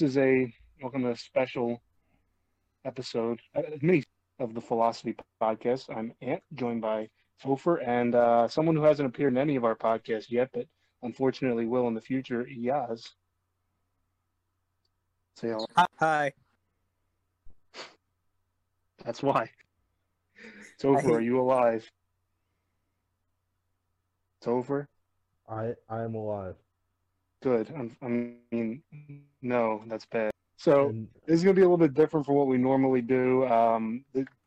this is a welcome to a special episode, uh, mini of the Philasophy Podcast. I'm Ant, joined by Topher and uh, someone who hasn't appeared in any of our podcasts yet, but unfortunately will in the future, Yaz. Say hello. Hi. That's why. Topher, are you alive? Topher? I I am alive. Good. I'm, I mean, no, that's bad. So And this is gonna be a little bit different from what we normally do. Um,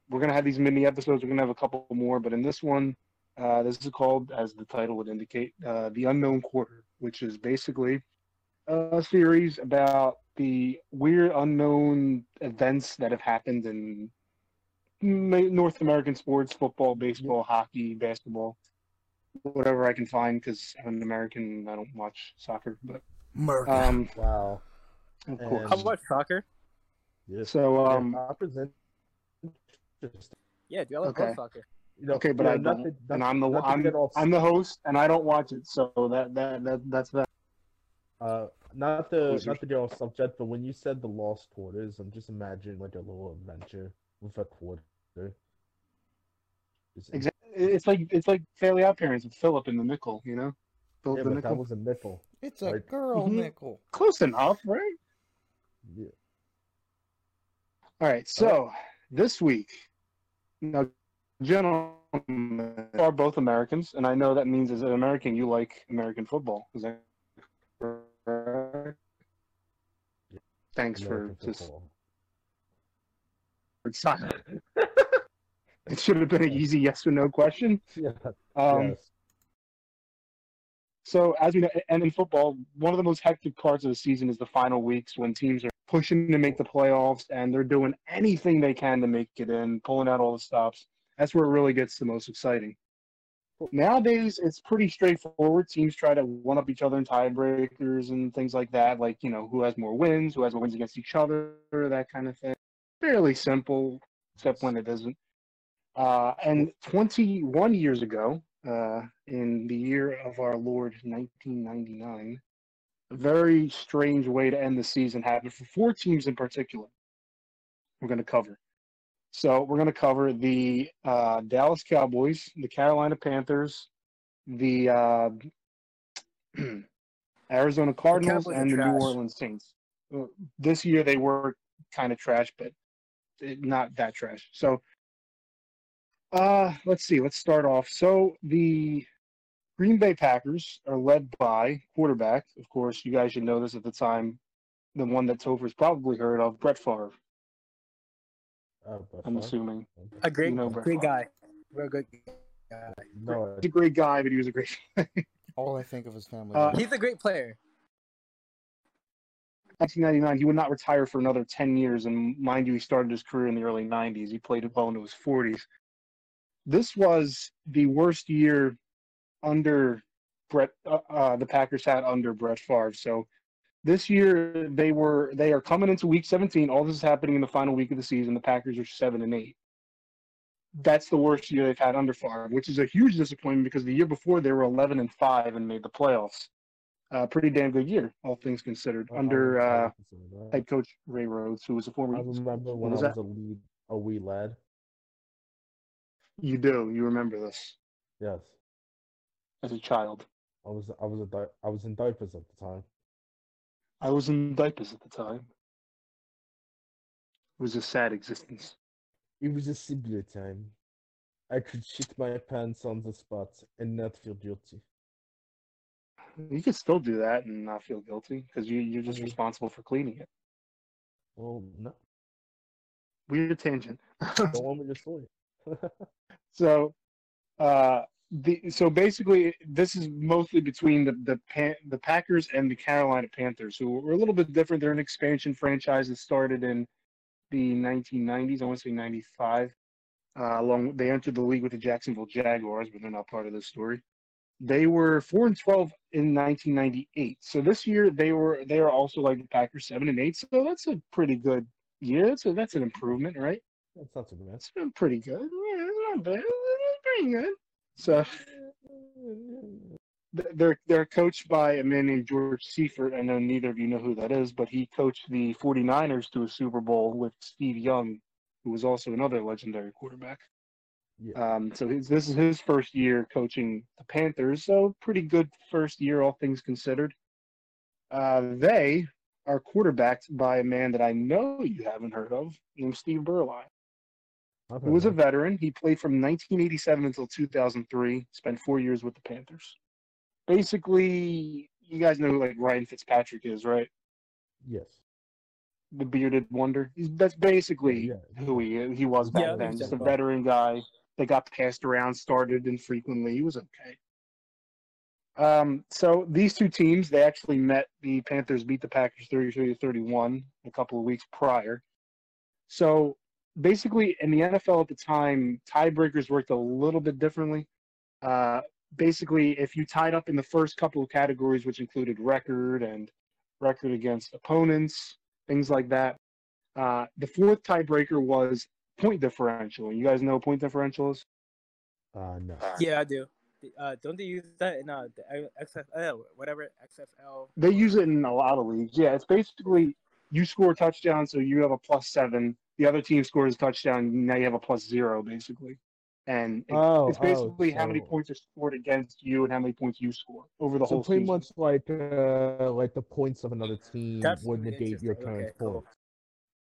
we're gonna have these mini episodes. We're gonna have a couple more, but in this one, uh, this is called, as the title would indicate, uh, the unknown quarter, which is basically a series about the weird unknown events that have happened in North American sports: football, baseball, hockey, basketball, whatever I can find. Because I'm an American, I don't watch soccer, but Murder. um, wow. of And- course. How about soccer? Yes. So um, yeah, Soccer's interesting. Yeah, do I like Okay. soccer? You know, Okay, but yeah, I not don't, to- not- and I'm the I'm, I'm the host, and I don't watch it, so that that, that that's that. uh not the Wizard. not to get off subject, but when you said the lost quarters, I'm just imagining like a little adventure with a quarter. Just- Exactly. It's like it's like Fairly Odd Parents with Philip and the nickel, you know. Philip Yeah, the but nickel. that was a nickel. It's a Right. girl Mhm. nickel. Close enough, right? Yeah. All right. So this week, now, gentlemen, are both Americans, and I know that means as an American you like American football. Is that correct? Thanks American for just football. for silent. It should have been an easy yes or no question. Yeah. Um, yes. So as we know, and in football, one of the most hectic parts of the season is the final weeks when teams are pushing to make the playoffs and they're doing anything they can to make it in, pulling out all the stops. That's where it really gets the most exciting. Nowadays, it's pretty straightforward. Teams try to one up each other in tiebreakers and things like that, like you know who has more wins, who has more wins against each other, that kind of thing. Fairly simple, except when it isn't. Uh, and 21 years ago, uh, in the year of our Lord 1999. A very strange way to end the season happened for four teams in particular. We're going to cover. So we're going to cover the uh, Dallas Cowboys, the Carolina Panthers, the uh, Arizona Cardinals, are and the New. Orleans Saints. Uh, This year they were kind of trash, but eh, not that trash. So uh, let's see. Let's start off. So the Green Bay Packers are led by quarterback. Of course, you guys should know this at the time. The one that Topher's probably heard of, Brett Favre. Uh, but I'm fine. assuming A great, You know great Favre. guy. Real good guy. No, he's a great guy, but he was a great. All I think of his family. Uh, He's a great player. 1999, he would not retire for another 10 years, and mind you, he started his career in the early 90s. He played well into his 40s. This was the worst year under Brett. Uh, uh, the Packers had under Brett Favre. So this year they were they are coming into Week 17. All this is happening in the final week of the season. The Packers are seven and eight. That's the worst year they've had under Favre, which is a huge disappointment because the year before they were 11 and five and made the playoffs. Uh, pretty damn good year, all things considered, I under uh, excited to see that. head coach Ray Rhodes, who was a former. I remember when I was that? a lead, a wee lad. You do. You remember this Yes, as a child. I was. I was a. Di- I was in diapers at the time. I was in diapers at the time. It was a sad existence. It was a simpler time. I could shit my pants on the spot and not feel guilty. You could still do that and not feel guilty because you, you're just Mhm. responsible for cleaning it. Well, no. Weird tangent. Go on with your story. So, uh, the so basically, this is mostly between the the Pan, the Packers and the Carolina Panthers, who were a little bit different. They're an expansion franchise that started in the 1990s. I want to say 95. Uh, along, they entered the league with the Jacksonville Jaguars, but they're not part of this story. They were four and 12 in 1998. So this year they were they are also like the Packers, seven and eight. So that's a pretty good year. So that's an improvement, right? That's not too bad. It's been pretty good. Yeah, it's not bad. It's pretty good. So they're they're coached by a man named George Seifert. I know neither of you know who that is, but he coached the 49ers to a Super Bowl with Steve Young, who was also another legendary quarterback. Yeah. Um, so his, this is his first year coaching the Panthers, so pretty good first year, all things considered. Uh, they are quarterbacked by a man that I know you haven't heard of, named Steve Beuerlein who was a veteran. He played from 1987 until 2003. Spent four years with the Panthers. Basically, you guys know who like Ryan Fitzpatrick is, right? Yes. The bearded wonder. He's, that's basically Yeah. who he he was back Yeah, then. Just a a- veteran guy that got passed around, started infrequently. He was okay. Um, so these two teams, they actually met. The Panthers beat the Packers 33 to 31 a couple of weeks prior. So basically, in the NFL at the time, tiebreakers worked a little bit differently. Uh, basically, if you tied up in the first couple of categories, which included record and record against opponents, things like that, uh, the fourth tiebreaker was point differential. You guys know point differentials? Uh, no. Yeah, I do. Uh, don't they use that in uh, the XFL, whatever XFL? They use it in a lot of leagues. Yeah, it's basically you score a touchdown, so you have a plus seven. The other team scores a touchdown, now you have a plus zero, basically. And it- Oh, it's basically oh, how many points are scored against you and how many points you score over the whole So pretty season. much like uh, like the points of another team That's would really negate your current Okay, cool. points,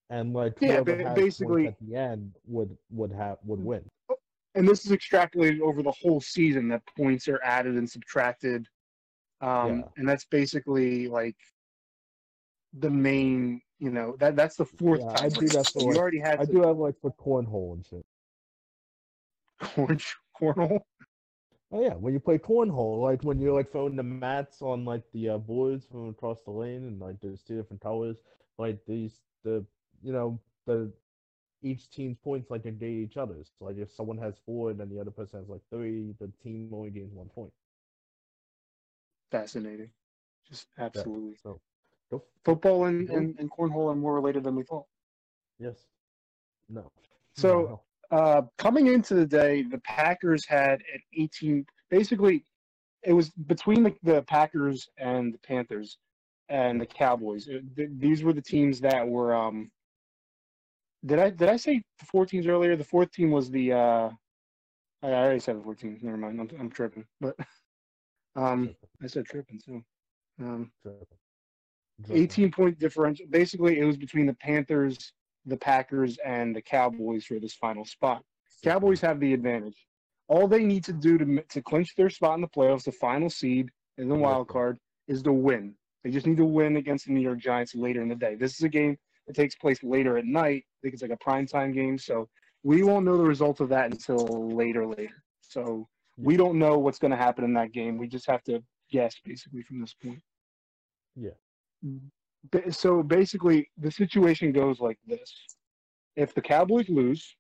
and like Yeah, ba- basically- at the end would would have would win. and this is extrapolated over the whole season that points are added and subtracted um Yeah. and that's basically like the main you know that that's the fourth Yeah, time I do that for, you already had I to do have like for cornhole and shit. corn cornhole Oh yeah, when you play cornhole, like when you're like throwing the mats on like the uh, boards from across the lane, and like there's two different colors. Like these, the you know the each team's points like negate each other's. So, like if someone has four and then the other person has like three, the team only gains one point. fascinating just absolutely So, go football and, Go. and, and cornhole are more related than we thought yes, no. So, No. uh, coming into the day, the Packers had an 18. Basically, it was between the, the Packers and the Panthers and the Cowboys. It- th- these were the teams that were. Um, did I did I say the four teams earlier? The fourth team was the. Uh, I I already said the four teams. Never mind. I'm, I'm tripping. But um, I said tripping too. Um, Tripping. Tripping. 18 point differential. Basically, it was between the Panthers, the Packers, and the Cowboys for this final spot. Cowboys have the advantage. All they need to do to to clinch their spot in the playoffs, the final seed and the wild card, is to win. They just need to win against the New York Giants later in the day. This is a game that takes place later at night. I think it's like a primetime game, so we won't know the result of that until later, later. So we don't know what's going to happen in that game. We just have to guess basically from this point. Yeah. So basically, the situation goes like this: if the Cowboys lose,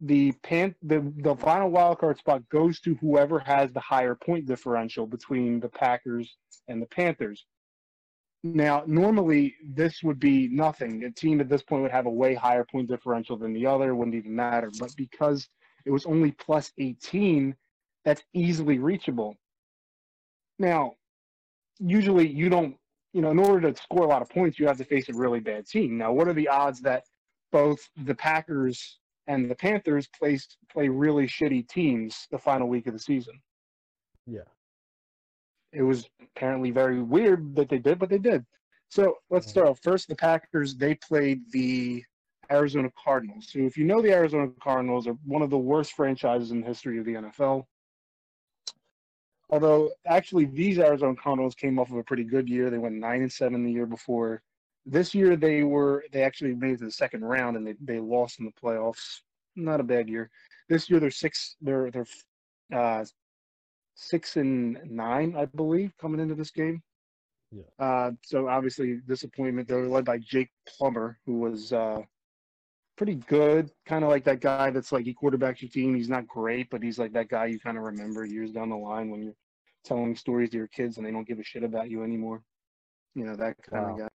the pan the the final wild card spot goes to whoever has the higher point differential between the Packers and the Panthers. Now, normally this would be nothing. A team at this point would have a way higher point differential than the other, wouldn't even matter. But because it was only plus 18, that's easily reachable. Now, usually you don't, you know, in order to score a lot of points, you have to face a really bad team. Now, what are the odds that both the Packers and the Panthers play play really shitty teams the final week of the season? Yeah. It was apparently very weird that they did, but they did. So let's start off. First, the Packers, they played the Arizona Cardinals. So if you know the Arizona Cardinals are one of the worst franchises in the history of the NFL. Although actually these Arizona Cardinals came off of a pretty good year. They went nine and seven the year before. This year they were they actually made it to the second round and they, they lost in the playoffs. Not a bad year. This year they're six they're they're uh six and nine, I believe, coming into this game. Yeah. Uh, so obviously disappointment. They were led by Jake Plummer, who was uh, pretty good, kind of like that guy that's like he quarterbacks your team. He's not great, but he's like that guy you kind of remember years down the line when you're telling stories to your kids and they don't give a shit about you anymore. You know that kind Wow. of guy.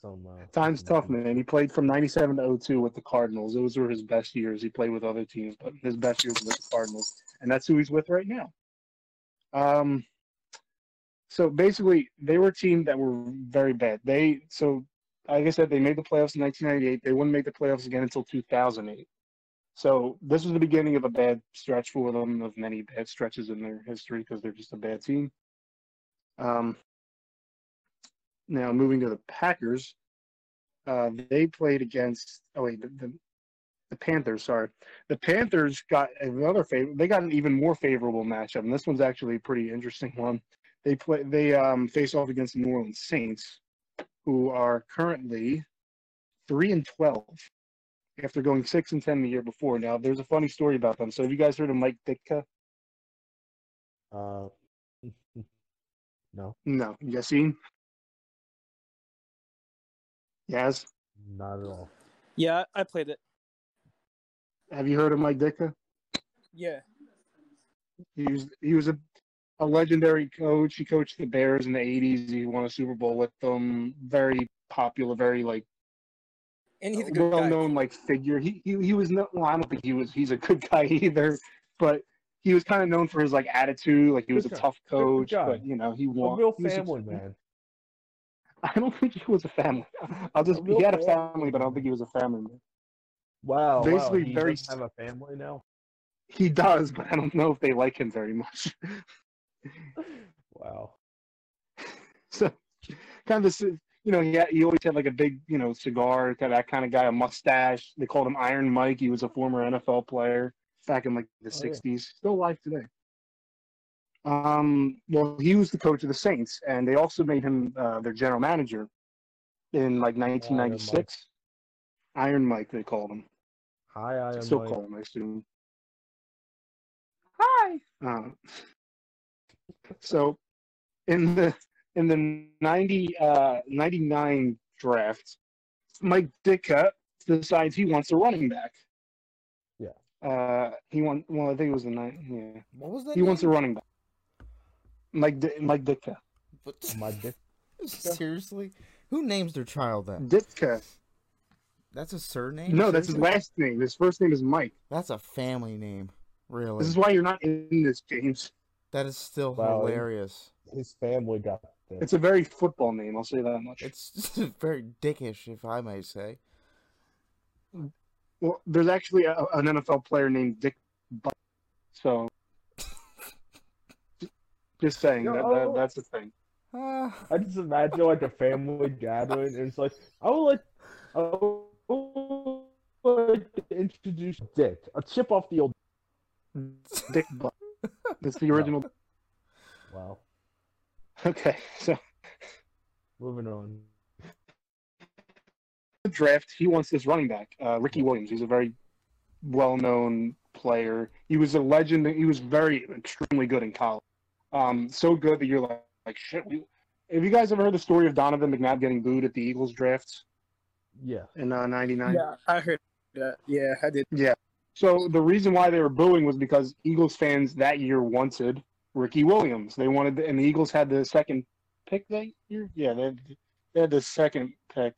Some uh, Time's tough, man. He played from '97 to 02 with the Cardinals. Those were his best years. He played with other teams, but his best years were with the Cardinals, and that's who he's with right now. Um, so basically, they were a team that were very bad. They so like I said, they made the playoffs in 1998. They wouldn't make the playoffs again until 2008. So this was the beginning of a bad stretch for them, of many bad stretches in their history because they're just a bad team. Um, now moving to the Packers, uh, they played against. Oh wait, the, the the Panthers. Sorry, the Panthers got another favor. They got an even more favorable matchup, and this one's actually a pretty interesting one. They play. They um, face off against the New Orleans Saints, who are currently three and twelve after going six and ten the year before. Now, there's a funny story about them. So, have you guys heard of Mike Ditka? Uh, no, No, Yassine. Yes. not at all. Yeah, I played it. Have you heard of Mike Ditka? Yeah. He was he was a, a legendary coach. He coached the Bears in the '80s. He won a Super Bowl with them. Very popular. Very like And he's a good well guy. known like figure. He, he he was no. Well, I don't think he was. He's a good guy either. But he was kind of known for his like attitude. Like he was a guy. tough coach. But you know he A won. real he was a- family man. I don't think he was a family. I'll just he had a family family, but I don't think he was a family man. Wow. Basically wow. He very have a family now. He does, but I don't know if they like him very much. Wow. so kind of you know he had, he always had like a big you know cigar kind of that kind of guy a mustache. They called him iron mike. He was a former nfl player back in like the Oh, yeah. 60s still alive today. Um well he was the coach of the saints and they also made him uh, their general manager in like 1996 iron mike they called him. Hi, I am still Mike. call him i assume. Hi. Uh, so in the in the 90 uh 99 draft mike ditka decides he wants a running back Yeah. uh he won well i think it was the nine yeah What was that? he wants a running back mike Di- mike ditka But- My dick. Seriously? Who names their child that? ditka That's a surname? no that's his last name his first name is mike That's a family name. Really? this is why you're not in this james That is still Wow, hilarious. His family got this. it's a very football name i'll say that much It's very dickish, if I may say. well there's actually a, an nfl player named dick Butt. so just saying that, that, that's the thing Ah, I just imagine like a family gathering, and it's like, I would like, I would like to introduce Dick, a chip off the old. Dick Butt. That's the original. Wow. Okay, so Moving on. the draft, he wants this running back, uh, Ricky Williams. He's a very well-known player. He was a legend. He was very extremely good in college. Um, so good that you're like, like shit. We, have you guys ever heard the story of Donovan McNabb getting booed at the Eagles drafts Yeah. in uh, '99? Yeah, I heard that. Yeah, I did. So the reason why they were booing was because Eagles fans that year wanted Ricky Williams. They wanted, and the Eagles had the second pick that year. Yeah, they had, they had the second pick.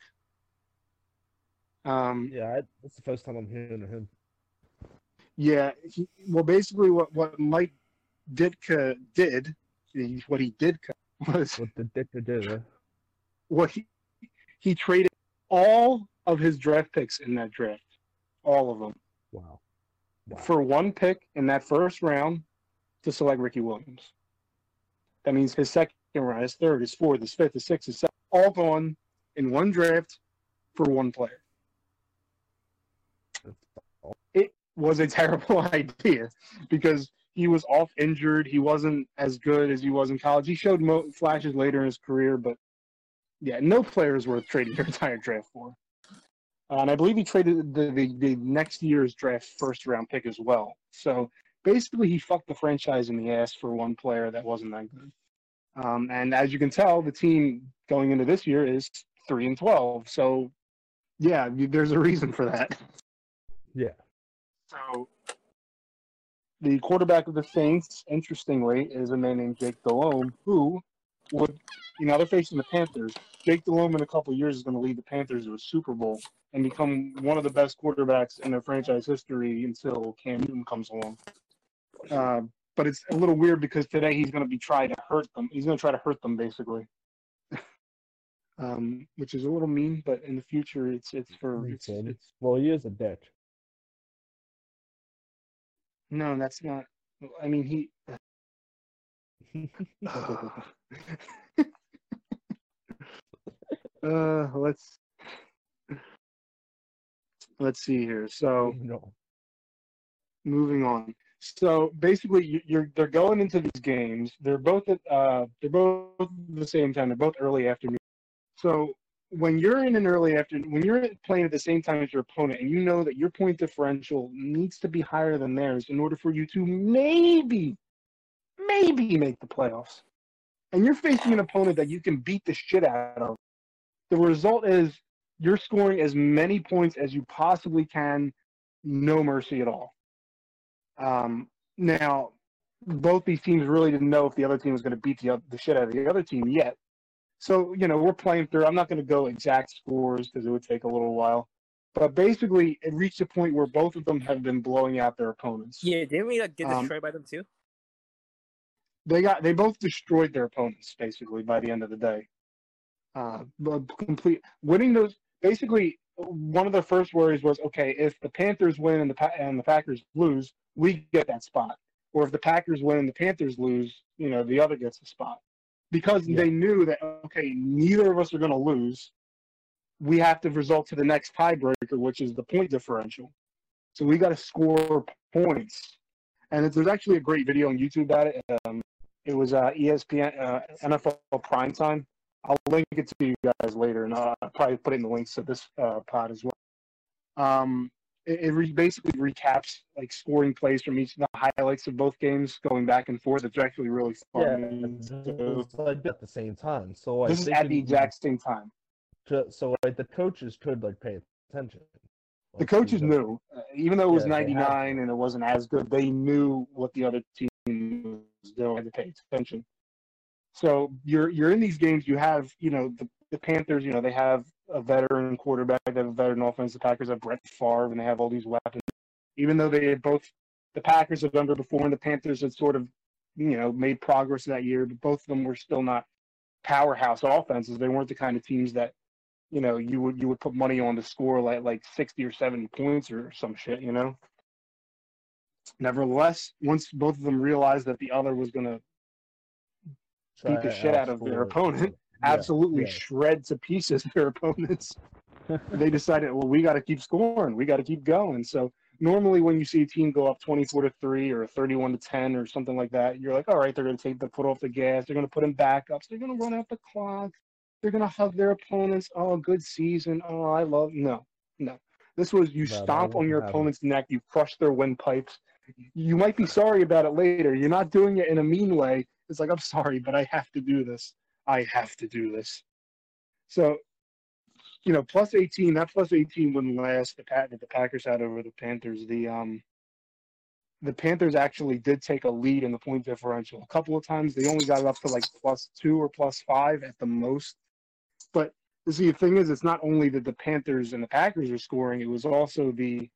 Um, Yeah, I, that's the first time I'm hearing of him. yeah. He, well, basically, what what Mike Ditka did, he- what he did was What the Dick did. Huh? what he he traded all of his draft picks in that draft, all of them, Wow. For one pick in that first round to select Ricky Williams. That means his second round, his third, his fourth, his fifth, his sixth, his seventh, all gone in one draft for one player. It was a terrible idea because he was off injured. He wasn't as good as he was in college. He showed mo- flashes later in his career, but yeah, no player is worth trading your entire draft for. Uh, and I believe he traded the, the, the next year's draft first round pick as well. So basically, he fucked the franchise in the ass for one player that wasn't that good. Um, and as you can tell, the team going into this year is three and twelve. So yeah, there's a reason for that. Yeah. So the quarterback of the Saints, interestingly, is a man named Jake Delhomme, who would, you know, they're facing the Panthers. Jake Delhomme in a couple years is going to lead the Panthers to a Super Bowl and become one of the best quarterbacks in their franchise history until Cam Newton comes along. Uh, but it's a little weird because today he's going to be trying to hurt them. He's going to try to hurt them basically, um, which is a little mean. But in the future, it's it's for it's, it's Well, he is a dick. no, that's not. I mean, he. uh, let's let's see here. So no. moving on. So basically, you- you're they're going into these games. They're both at uh they're both at the same time. They're both early afternoon. So when you're in an early afternoon, when you're playing at the same time as your opponent, and you know that your point differential needs to be higher than theirs in order for you to maybe, maybe make the playoffs, and you're facing an opponent that you can beat the shit out of, the result is you're scoring as many points as you possibly can, no mercy at all. Um, now, both these teams really didn't know if the other team was going to beat the, the shit out of the other team yet. So, you know, we're playing through. I'm not going to go exact scores because it would take a little while. But basically, it reached a point where both of them have been blowing out their opponents. Yeah, didn't we like, get Um, destroyed by them too? They got they both destroyed their opponents basically by the end of the day. Uh, but complete winning those basically one of the first worries was okay if the Panthers win and the Pa- and the Packers lose, we get that spot. Or if the Packers win and the Panthers lose, you know the other gets a spot because Yeah. they knew that okay neither of us are going to lose. We have to result to the next tiebreaker, which is the point differential. So we got to score points. And there's actually a great video on YouTube about it. Um, it was uh, ESPN uh, NFL Primetime. I'll link it to you guys later, and uh, I'll probably put it in the links to this uh, pod as well. Um, it, it re- basically recaps like scoring plays from each of the highlights of both games, going back and forth. It's actually really Yeah, fun. it's to- like at the same time. So like this is at the exact same time. tr- So like the coaches could like pay attention. The coaches you know, knew, uh, even though it was Yeah, they had to. 99 and it wasn't as good, they knew what the other team doing. Had to pay attention. So you're you're in these games. You have you know the, the Panthers. You know they have a veteran quarterback. They have a veteran offense. The Packers have Brett Favre, and they have all these weapons. Even though they had both, the Packers had underperformed. The Panthers had sort of you know made progress that year, but both of them were still not powerhouse offenses. They weren't the kind of teams that you know you would you would put money on to score like like 60 or 70 points or some shit you know nevertheless once both of them realized that the other was going to beat the shit out of their opponent, Yeah, absolutely yeah. shred to pieces their opponents. They decided well we got to keep scoring. We got to keep going. So normally when you see a team go up 24 to 3 or 31 to 10 or something like that you're like all right they're going to take the foot off the gas. They're going to put in backups they're going to run out the clock. They're going to hug their opponents. Oh good season. Oh i love no no. This was you No, stomp on your opponent's neck. You crush their windpipes you might be sorry about it later you're not doing it in a mean way it's like i'm sorry but i have to do this i have to do this so you know, plus 18, that plus 18 wouldn't last the Pat that the Packers had over the Panthers. The um the Panthers actually did take a lead in the point differential. A couple of times they only got it up to like plus two or plus five at the most. But see the thing is it's not only that the Panthers and the Packers are scoring, it was also the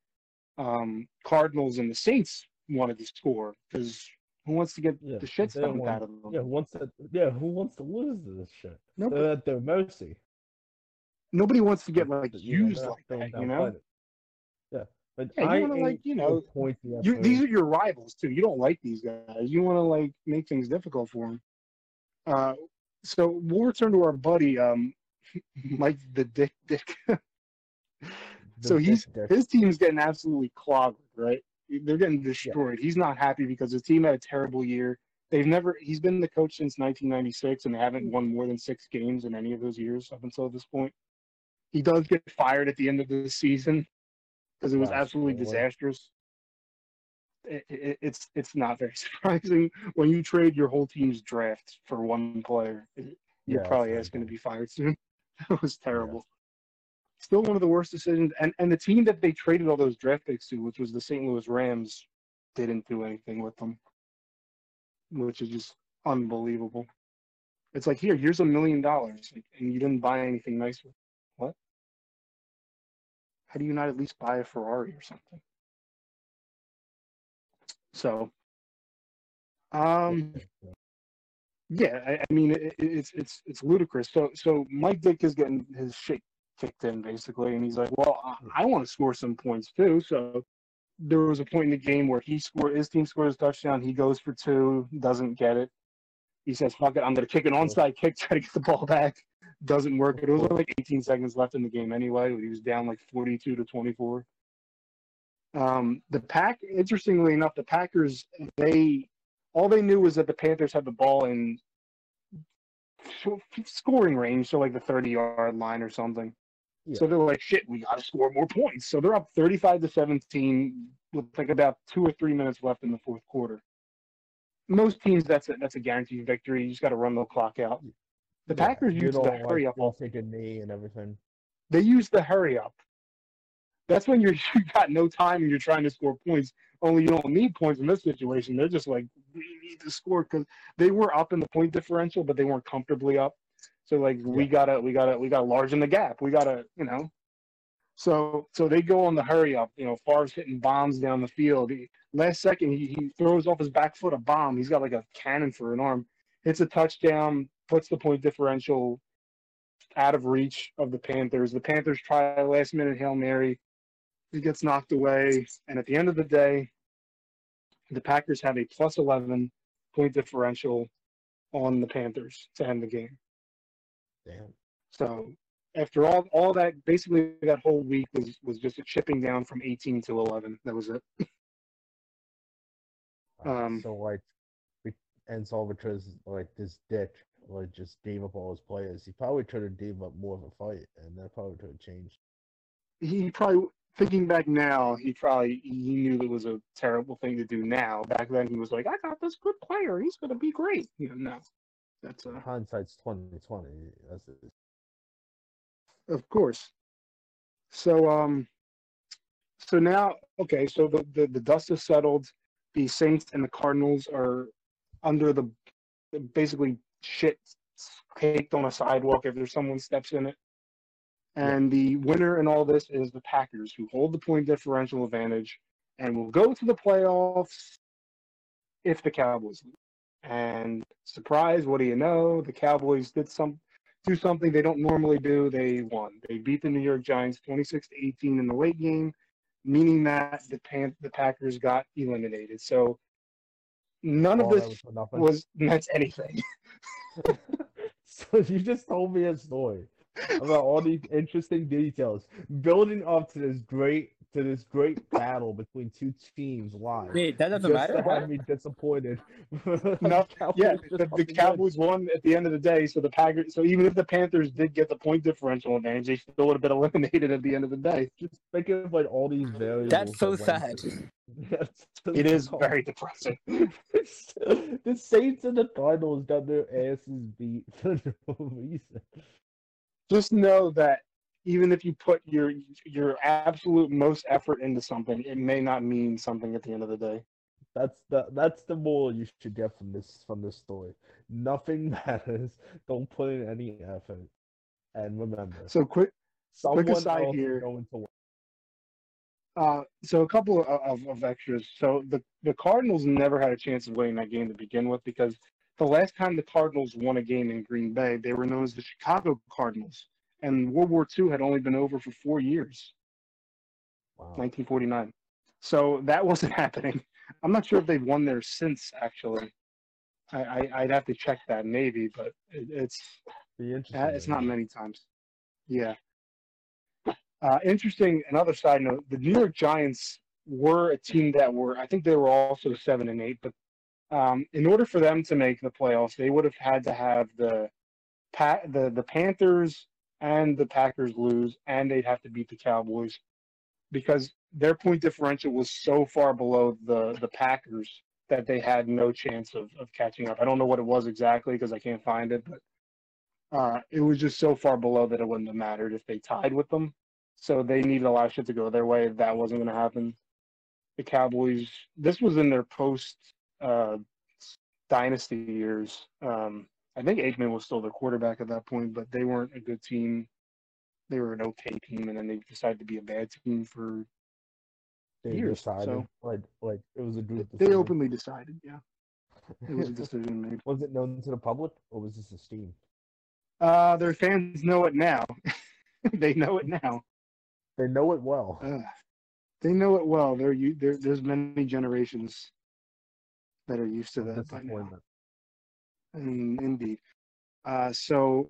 um Cardinals and the Saints wanted to score because who wants to get Yeah, the shit stomped want- out of them? Yeah, who wants to? Yeah, who wants to lose to this shit? Nobody, They're at their mercy. nobody wants to get like used not like that, you know? it. Yeah, but Yeah, you I wanna, like, you no know, pointy You, these are your rivals too. You don't like these guys. You want to like make things difficult for them. Uh, so we'll return to our buddy, um, Mike the Dick Dick. so he's his team's getting absolutely clogged, right? They're getting destroyed. He's not happy because his team had a terrible year. They've never. He's been the coach since 1996, and they haven't won more than six games in any of those years up until this point. He does get fired at the end of the season because it was Gosh, absolutely boy. disastrous. It, it, it's it's not very surprising when you trade your whole team's draft for one player. It- You're Yeah, probably asking to be fired soon. That was terrible. Still one of the worst decisions. And and the team that they traded all those draft picks to, which was the St. Louis Rams, didn't do anything with them, which is just unbelievable. It's like here, here's a million dollars, and you didn't buy anything nice with. What? How do you not at least buy a Ferrari or something? So, Um, yeah, I, I mean, it, it- it's it's it's ludicrous. So so Mike Dick is getting his shit kicked in basically, and he's like, well, I, I want to score some points too. So there was a point in the game where he scored, his team scores a touchdown. He goes for two, doesn't get it. He says, "Fuck it, I'm gonna kick an onside kick, try to get the ball back." Doesn't work. It was like 18 seconds left in the game anyway. He was down like 42 to 24. Um, the pack, interestingly enough, the Packers they all they knew was that the Panthers had the ball in scoring range, so like the 30 yard line or something. So they're like, shit, we got to score more points. So they're up 35 to 17 with like about two or three minutes left in the fourth quarter. Most teams, that's a, that's a guaranteed victory. You just got to run the clock out. The Yeah, Packers used the like, hurry up. you'll take a knee and everything. They use the hurry up. That's when you're you got no time and you're trying to score points. Only you don't need points in this situation. They're just like we need to score because they were up in the point differential, but they weren't comfortably up. So like we gotta we gotta we gotta largen the gap. We gotta you know. So so they go on the hurry up. You know, Favre's hitting bombs down the field. He, last second he, he throws off his back foot a bomb. He's got like a cannon for an arm. Hits a touchdown. Puts the point differential out of reach of the Panthers. The Panthers try a last minute Hail Mary. It gets knocked away. And at the end of the day, the Packers have a plus 11 point differential on the Panthers to end the game. Damn. So after all, all that, basically that whole week was, was just a chipping down from 18 to 11. That was it. Um, so like, and Salvatru's like this dick, like just gave up all his players. He probably could have gave up more of a fight, and that probably could have changed. He probably, thinking back now, he probably, he knew it was a terrible thing to do now. Back then he was like, I got this good player. He's going to be great. You know, no. That's uh, Hindsight's twenty twenty. That's it. Of course. So um so now okay, so the, the, the dust is settled. The Saints and the Cardinals are under the basically shit caked on a sidewalk if there's someone steps in it. And the winner in all this is the Packers, who hold the point differential advantage and will go to the playoffs if the Cowboys lose. And surprise, what do you know? The Cowboys did some do something they don't normally do. They won. They beat the New York Giants 26 to 18 in the late game, meaning that the Pan- the Packers got eliminated. So none of All that this was meant anything. so you just told me a story about all these interesting details building up to this great to this great battle between two teams live. Wait, that doesn't just matter. to have What? me disappointed. No, Cowboys Yeah, the, the fucking win. Cowboys won at the end of the day. So the Packers. So even if the Panthers did get the point differential advantage, they still would have been eliminated at the end of the day. Just think of like all these variables. That's so that sad. That's so It is sad. very depressing. the Saints and the Cardinals got their asses beat for no reason. Just know that even if you put your your absolute most effort into something, it may not mean something at the end of the day. That's the that's the moral you should get from this from this story. Nothing matters. Don't put in any effort. And remember, So quick. someone aside else here. going to win. Uh, so a couple of, of, of extras. So the, the Cardinals never had a chance of winning that game to begin with because the last time the Cardinals won a game in Green Bay, they were known as the Chicago Cardinals. And World War II had only been over for four years, Wow. 1949. So that wasn't happening. I'm not sure if they've won there since, actually. I, I, I'd have to check that, maybe, but it, it's it's not many times. Yeah. Uh, interesting. Another side note: the New York Giants were a team that were, I think they were also seven and eight, but um, in order for them to make the playoffs, they would have had to have the pa- the the Panthers and the Packers lose, and they'd have to beat the Cowboys because their point differential was so far below the the Packers that they had no chance of, of catching up. I don't know what it was exactly because I can't find it, but uh, it was just so far below that it wouldn't have mattered if they tied with them. So they needed a lot of shit to go their way. That wasn't going to happen. The Cowboys, this was in their post uh, dynasty years. Um, I think Aikman was still the quarterback at that point, but they weren't a good team. They were an okay team, and then they decided to be a bad team for. They years, decided so- like like it was a group. They openly decided, yeah. It was a decision made. Was it known to the public, or was this a steam? Uh, their fans know it now. they know it now. They know it well. Uh, they know it well. They're, u- there. There's many generations that are used to that by now. Disappointment. Mm, indeed. Uh, so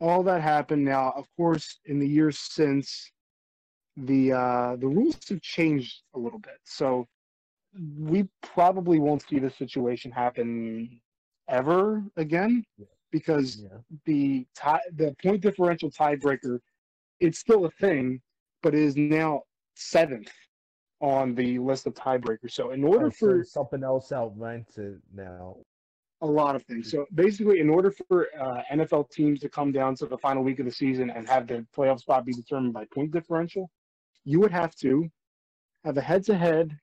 all that happened. Now, of course, in the years since, the uh, the rules have changed a little bit. So we probably won't see this situation happen ever again Yeah. because Yeah. the tie, the point differential tiebreaker, it's still a thing, but it is now seventh on the list of tiebreakers. So in order Oh, so for something else outranks it now. a lot of things. So basically, in order for uh, NFL teams to come down to the final week of the season and have their playoff spot be determined by point differential, you would have to have a head-to-head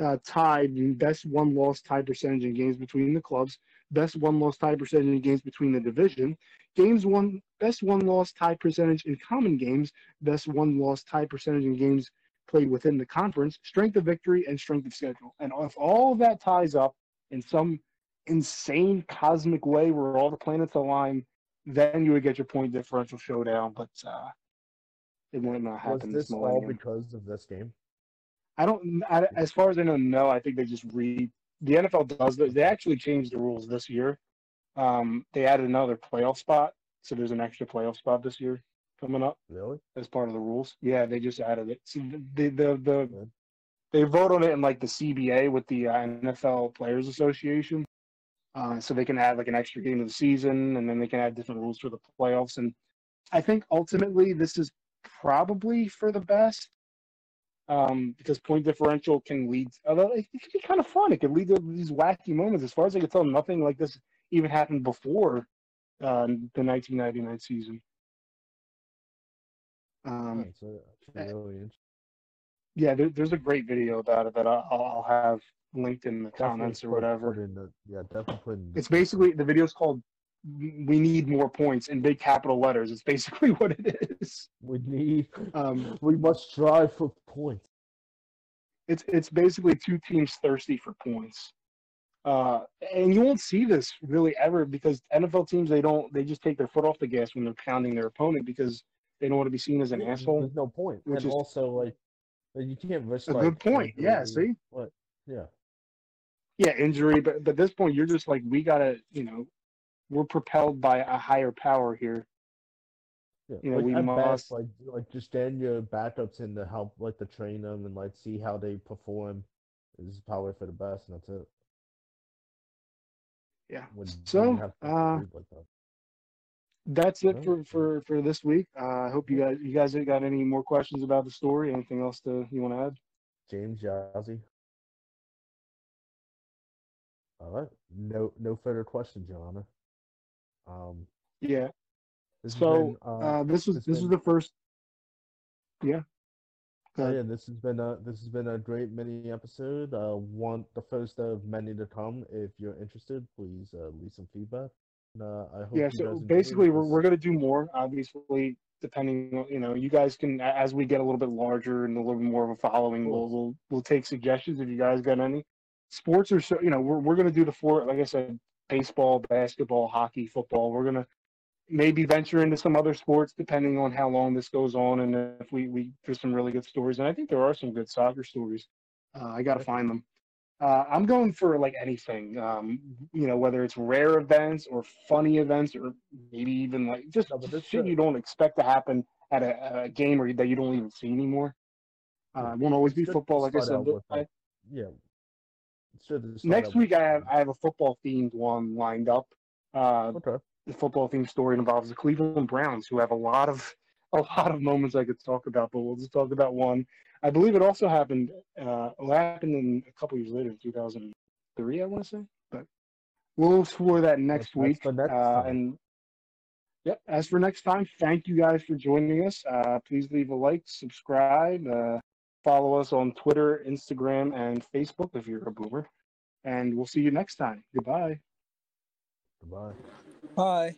uh, tied best one-loss tie percentage in games between the clubs, best one-loss tie percentage in games between the division, games one best one-loss tie percentage in common games, best one-loss tie percentage in games played within the conference, strength of victory, and strength of schedule. And if all of that ties up in some insane cosmic way where all the planets align, then you would get your point differential showdown. But uh, it might not Was happen this this all because of this game? I don't. I, as far as I know, no. I think they just read. The NFL does. this. They actually changed the rules this year. Um, they added another playoff spot, so there's an extra playoff spot this year coming up Really? as part of the rules. Yeah, they just added it. So the the the they vote on it in like the CBA with the uh, NFL Players Association, uh, so they can add like an extra game of the season, and then they can add different rules for the playoffs. And I think ultimately this is probably for the best. Um, because point differential can lead, although it, it can be kind of fun. It could lead to these wacky moments. As far as I can tell, nothing like this even happened before uh, the 1999 season. Um, That's actually really interesting. yeah, there, there's a great video about it that I'll, I'll have linked in the Definitely comments or whatever. in the- yeah, definitely put in. It's basically the video's called "We Need More Points" in big capital letters. It's basically what it is. We need. Um, We must strive for points. it's it's basically two teams thirsty for points. Uh, and you won't see this really ever because NFL teams they don't they just take their foot off the gas when they're pounding their opponent because they don't want to be seen as an asshole. There's no point. which and is- also, like, you can't risk. A like, good point. Yeah, see? What? Yeah. yeah, injury, but but at this point, you're just like, we gotta, you know, we're propelled by a higher power here. Yeah, You know, like, we at must- best, like like just stand your backups in to help like to train them and like see how they perform is probably for the best, and that's it. Yeah. When, when So, to uh, like. That's it for for for this week. Uh, I hope you guys you guys got any more questions about the story? Anything else to you want to add? James Yazzie. All right, no no further questions, Your Honor. Um, Yeah. this So been, uh, uh, this was this was the first. Yeah. Oh, yeah, this has been a this has been a great mini episode. Uh, one the first of many to come. If you're interested, please uh, leave some feedback. Uh, I hope Yeah, so basically, we're, we're going to do more, obviously, depending, on you know, you guys can, as we get a little bit larger and a little bit more of a following, we'll, we'll, we'll take suggestions if you guys got any. Sports are so, you know, we're, we're going to do the four, like I said, baseball, basketball, hockey, football. We're going to maybe venture into some other sports depending on how long this goes on and if we, we, there's some really good stories. And I think there are some good soccer stories. Uh, I got to find them. Uh, I'm going for like anything, um, you know, whether it's rare events or funny events or maybe even like just No, shit uh, you don't expect to happen at a, a game or that you don't even see anymore. Uh, it won't always be football, like I said. I, yeah. Next week I have I have a football themed one lined up. Uh, Okay. the football themed story involves the Cleveland Browns, who have a lot of a lot of moments I could talk about, but we'll just talk about one. I believe it also happened. Uh, it happened in a couple years later, 2003, I want to say. But we'll explore that next that's week. for next uh, and yep, as for next time, thank you guys for joining us. Uh, please leave a like, subscribe, uh, follow us on Twitter, Instagram, and Facebook if you're a boomer. And we'll see you next time. Goodbye. Goodbye. Bye.